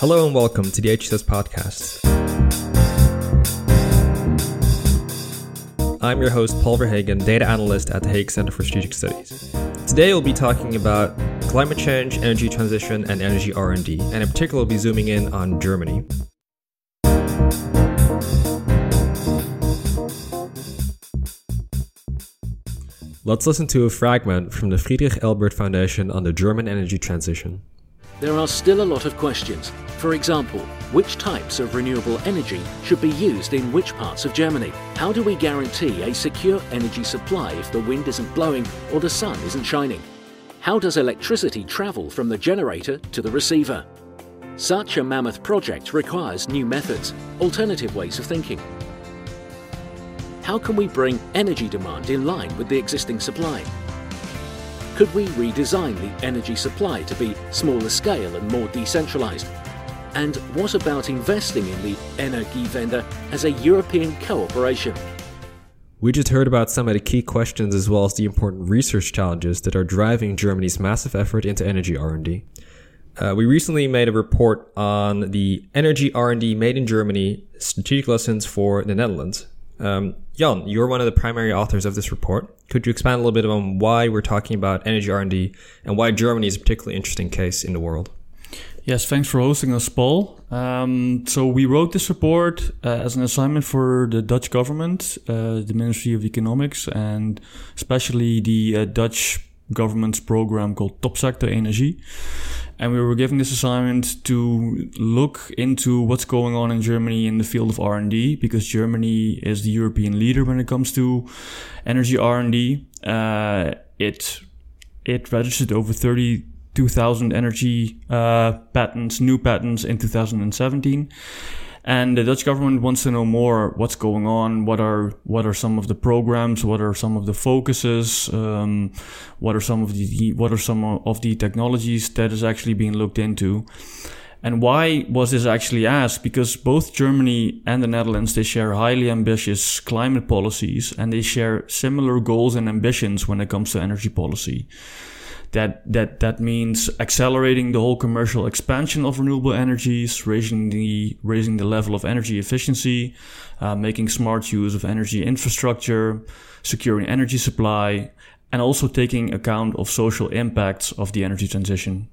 Hello and welcome to the HCSS podcast. I'm your host, Paul Verhagen, data analyst at the Hague Center for Strategic Studies. Today we'll be talking about climate change, energy transition, and energy R&D, and in particular we'll be zooming in on Germany. Let's listen to a fragment from the Friedrich Ebert Foundation on the German energy transition. There are still a lot of questions. For example, which types of renewable energy should be used in which parts of Germany? How do we guarantee a secure energy supply if the wind isn't blowing or the sun isn't shining? How does electricity travel from the generator to the receiver? Such a mammoth project requires new methods, alternative ways of thinking, how can we bring energy demand in line with the existing supply? Could we redesign the energy supply to be smaller scale and more decentralized? And what about investing in the Energiewende as a European cooperation? We just heard about some of the key questions as well as the important research challenges that are driving Germany's massive effort into energy R&D. Uh, we recently made a report on the energy R&D made in Germany strategic lessons for the Netherlands. Um, Jan, you're one of the primary authors of this report. Could you expand a little bit on why we're talking about energy R&D and why Germany is a particularly interesting case in the world? Yes, thanks for hosting us, Paul. Um, so we wrote this report uh, as an assignment for the Dutch government, uh, the Ministry of Economics, and especially the uh, Dutch government's program called Top Sector Energie and we were given this assignment to look into what's going on in Germany in the field of R&D because Germany is the European leader when it comes to energy R&D. Uh, it it registered over 32,000 energy uh, patents, new patents in 2017. And the Dutch government wants to know more what's going on, what are what are some of the programs, what are some of the focuses, um, what are some of the what are some of the technologies that is actually being looked into. And why was this actually asked? Because both Germany and the Netherlands, they share highly ambitious climate policies and they share similar goals and ambitions when it comes to energy policy that that that means accelerating the whole commercial expansion of renewable energies, raising the raising the level of energy efficiency, uh, making smart use of energy infrastructure, securing energy supply, and also taking account of social impacts of the energy transition.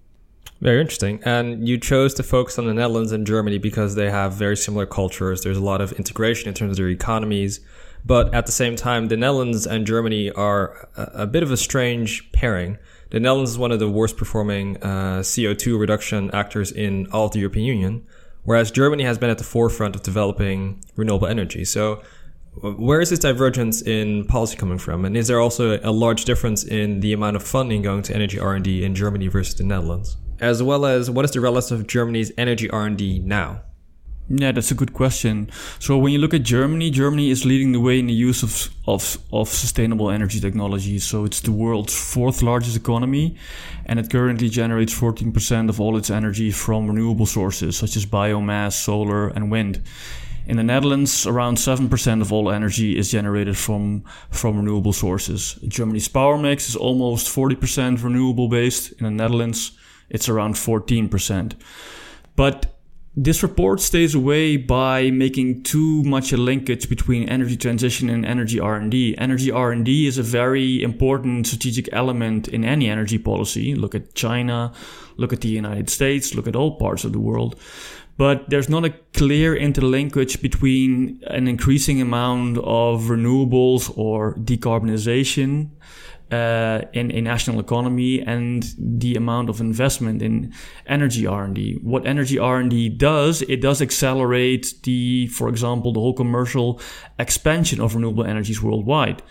Very interesting. And you chose to focus on the Netherlands and Germany because they have very similar cultures. There's a lot of integration in terms of their economies. But at the same time, the Netherlands and Germany are a, a bit of a strange pairing the Netherlands is one of the worst performing uh, CO2 reduction actors in all of the European Union, whereas Germany has been at the forefront of developing renewable energy. So, where is this divergence in policy coming from? And is there also a large difference in the amount of funding going to energy R&D in Germany versus the Netherlands? As well as what is the relative of Germany's energy R&D now? Yeah, that's a good question. So when you look at Germany, Germany is leading the way in the use of, of, of sustainable energy technologies. So it's the world's fourth largest economy and it currently generates 14% of all its energy from renewable sources such as biomass, solar and wind. In the Netherlands, around 7% of all energy is generated from, from renewable sources. Germany's power mix is almost 40% renewable based. In the Netherlands, it's around 14%. But this report stays away by making too much a linkage between energy transition and energy R&D. Energy R&D is a very important strategic element in any energy policy. Look at China, look at the United States, look at all parts of the world. But there's not a clear interlinkage between an increasing amount of renewables or decarbonization uh, in a national economy and the amount of investment in energy R&D. What energy R&D does, it does accelerate the, for example, the whole commercial expansion of renewable energies worldwide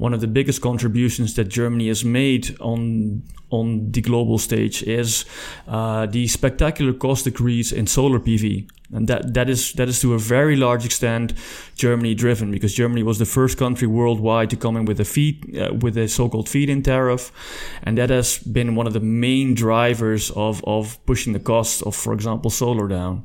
one of the biggest contributions that Germany has made on on the global stage is uh, the spectacular cost decrease in solar PV, and that that is that is to a very large extent Germany driven because Germany was the first country worldwide to come in with a feed uh, with a so-called feed-in tariff, and that has been one of the main drivers of of pushing the cost of, for example, solar down.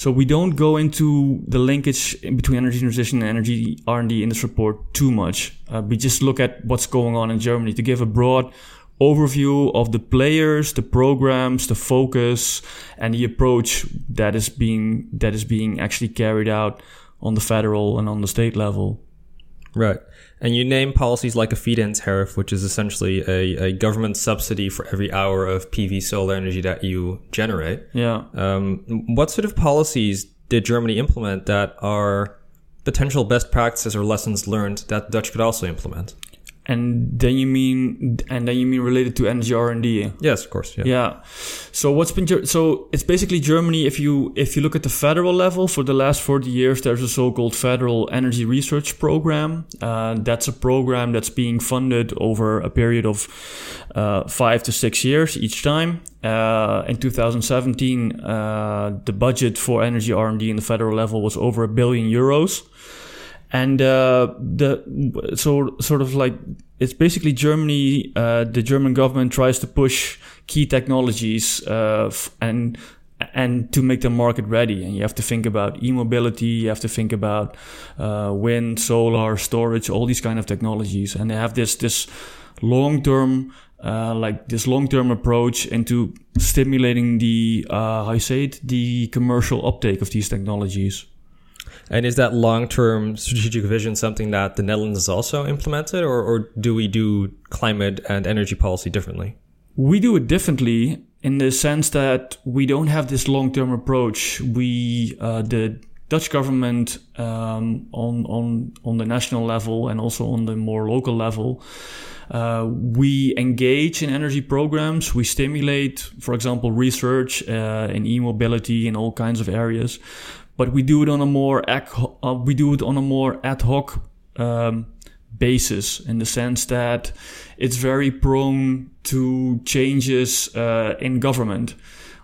So we don't go into the linkage between energy transition and energy R&D in this report too much. Uh, we just look at what's going on in Germany to give a broad overview of the players, the programs, the focus, and the approach that is being that is being actually carried out on the federal and on the state level. Right. And you name policies like a feed-in tariff, which is essentially a, a government subsidy for every hour of PV solar energy that you generate. Yeah. Um, what sort of policies did Germany implement that are potential best practices or lessons learned that Dutch could also implement? And then you mean, and then you mean related to energy R and D? Yes, of course. Yeah. Yeah. So what's been so it's basically Germany. If you if you look at the federal level for the last forty years, there's a so-called federal energy research program. Uh, that's a program that's being funded over a period of uh, five to six years each time. Uh, in 2017, uh, the budget for energy R&D in the federal level was over a billion euros and uh, the so sort of like it's basically Germany. Uh, the German government tries to push key technologies uh, f- and and to make the market ready. And you have to think about e-mobility. You have to think about uh, wind, solar, storage, all these kind of technologies. And they have this this long term. Uh, like this long-term approach into stimulating the, uh, how you say it, the commercial uptake of these technologies. And is that long term strategic vision something that the Netherlands has also implemented, or, or do we do climate and energy policy differently? We do it differently in the sense that we don't have this long term approach. We, uh, the Dutch government um, on, on, on the national level and also on the more local level, uh, we engage in energy programs. We stimulate, for example, research uh, in e-mobility in all kinds of areas but we do it on a more uh, we do it on a more ad hoc um, basis in the sense that it's very prone to changes uh, in government.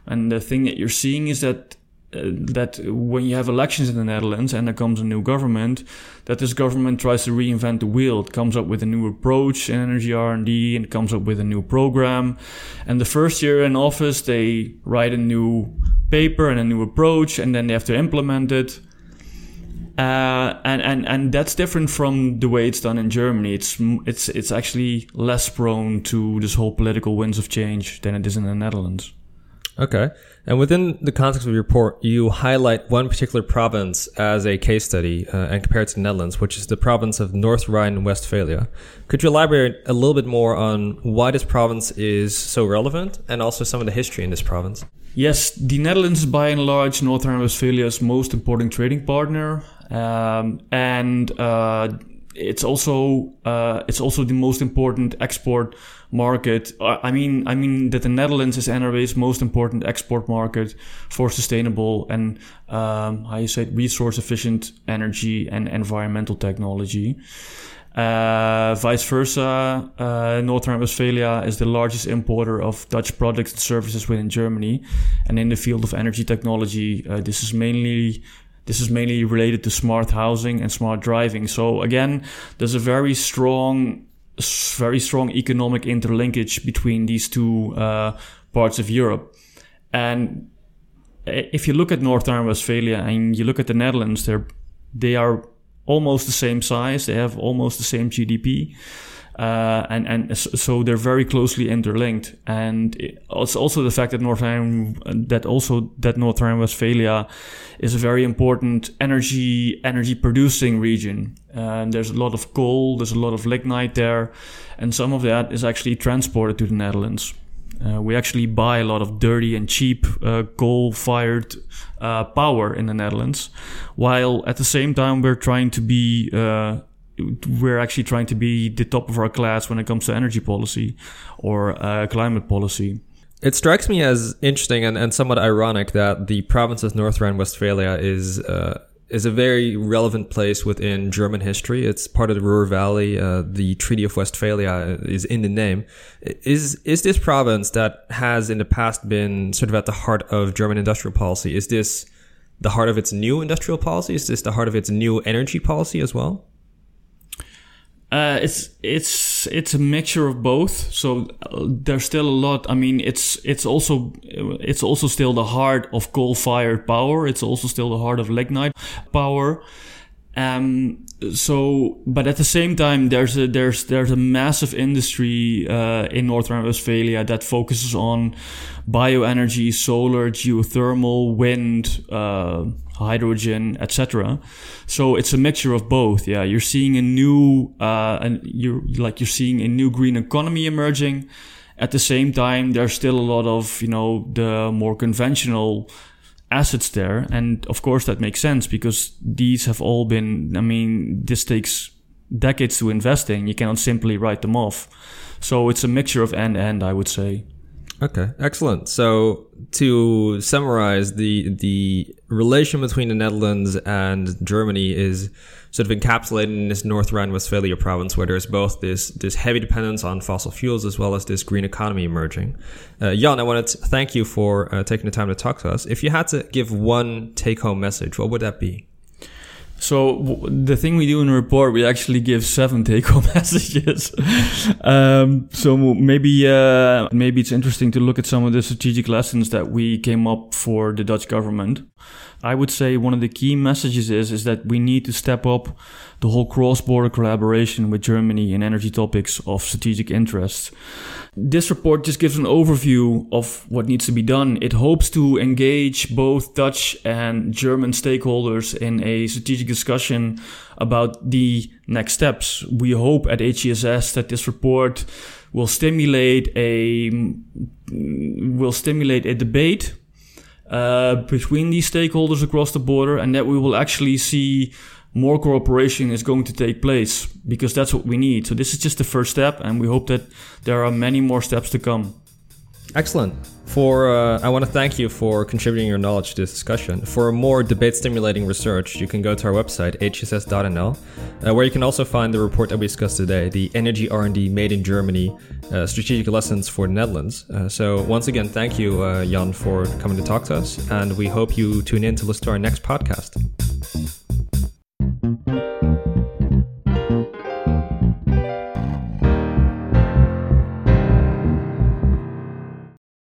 And the thing that you're seeing is that that when you have elections in the Netherlands and there comes a new government, that this government tries to reinvent the wheel. It comes up with a new approach in energy R&D and comes up with a new program. And the first year in office, they write a new paper and a new approach, and then they have to implement it. Uh, and, and, and that's different from the way it's done in Germany. It's, it's, it's actually less prone to this whole political winds of change than it is in the Netherlands. Okay. And within the context of your report, you highlight one particular province as a case study uh, and compare it to the Netherlands, which is the province of North Rhine-Westphalia. Could you elaborate a little bit more on why this province is so relevant and also some of the history in this province? Yes, the Netherlands is by and large North Rhine-Westphalia's most important trading partner. Um, and uh, it's also uh, it's also the most important export market. I mean, I mean that the Netherlands is NRW's most important export market for sustainable and um, how you say it, resource efficient energy and environmental technology. Uh, vice versa, uh, North Rhine-Westphalia is the largest importer of Dutch products and services within Germany, and in the field of energy technology, uh, this is mainly this is mainly related to smart housing and smart driving. So again, there's a very strong, very strong economic interlinkage between these two uh, parts of Europe. And if you look at North Rhine-Westphalia and you look at the Netherlands, they're they are almost the same size. They have almost the same GDP. Uh, and and so they're very closely interlinked. And it's also the fact that North Rhine that also that North Rhine-Westphalia is a very important energy energy producing region. And there's a lot of coal, there's a lot of lignite there, and some of that is actually transported to the Netherlands. Uh, we actually buy a lot of dirty and cheap uh, coal-fired uh, power in the Netherlands, while at the same time we're trying to be uh, we're actually trying to be the top of our class when it comes to energy policy or uh, climate policy. It strikes me as interesting and, and somewhat ironic that the province of North Rhine-Westphalia is uh, is a very relevant place within German history. It's part of the Ruhr Valley. Uh, the Treaty of Westphalia is in the name. Is is this province that has in the past been sort of at the heart of German industrial policy? Is this the heart of its new industrial policy? Is this the heart of its new energy policy as well? Uh, it's it's it's a mixture of both. So uh, there's still a lot. I mean, it's it's also it's also still the heart of coal-fired power. It's also still the heart of lignite power. Um, so, but at the same time, there's a there's there's a massive industry uh, in North Rhine-Westphalia that focuses on bioenergy, solar, geothermal, wind, uh, hydrogen, etc. So it's a mixture of both. Yeah, you're seeing a new uh, and you're like you're seeing a new green economy emerging. At the same time, there's still a lot of you know the more conventional assets there. And of course, that makes sense because these have all been, I mean, this takes decades to invest in. You cannot simply write them off. So it's a mixture of end and end, I would say. Okay, excellent. So to summarize, the the relation between the Netherlands and Germany is sort of encapsulated in this North Rhine-Westphalia province, where there's both this this heavy dependence on fossil fuels as well as this green economy emerging. Uh, Jan, I want to thank you for uh, taking the time to talk to us. If you had to give one take-home message, what would that be? So w- the thing we do in the report, we actually give seven take-home messages. um, so maybe uh, maybe it's interesting to look at some of the strategic lessons that we came up for the Dutch government. I would say one of the key messages is is that we need to step up the whole cross-border collaboration with Germany in energy topics of strategic interest. This report just gives an overview of what needs to be done. It hopes to engage both Dutch and German stakeholders in a strategic discussion about the next steps. We hope at HCSS that this report will stimulate a will stimulate a debate uh, between these stakeholders across the border and that we will actually see more cooperation is going to take place because that's what we need. So this is just the first step, and we hope that there are many more steps to come. Excellent. For uh, I want to thank you for contributing your knowledge to this discussion. For more debate-stimulating research, you can go to our website hcss.nl, uh, where you can also find the report that we discussed today, the Energy R&D Made in Germany: uh, Strategic Lessons for the Netherlands. Uh, so once again, thank you, uh, Jan, for coming to talk to us, and we hope you tune in to listen to our next podcast.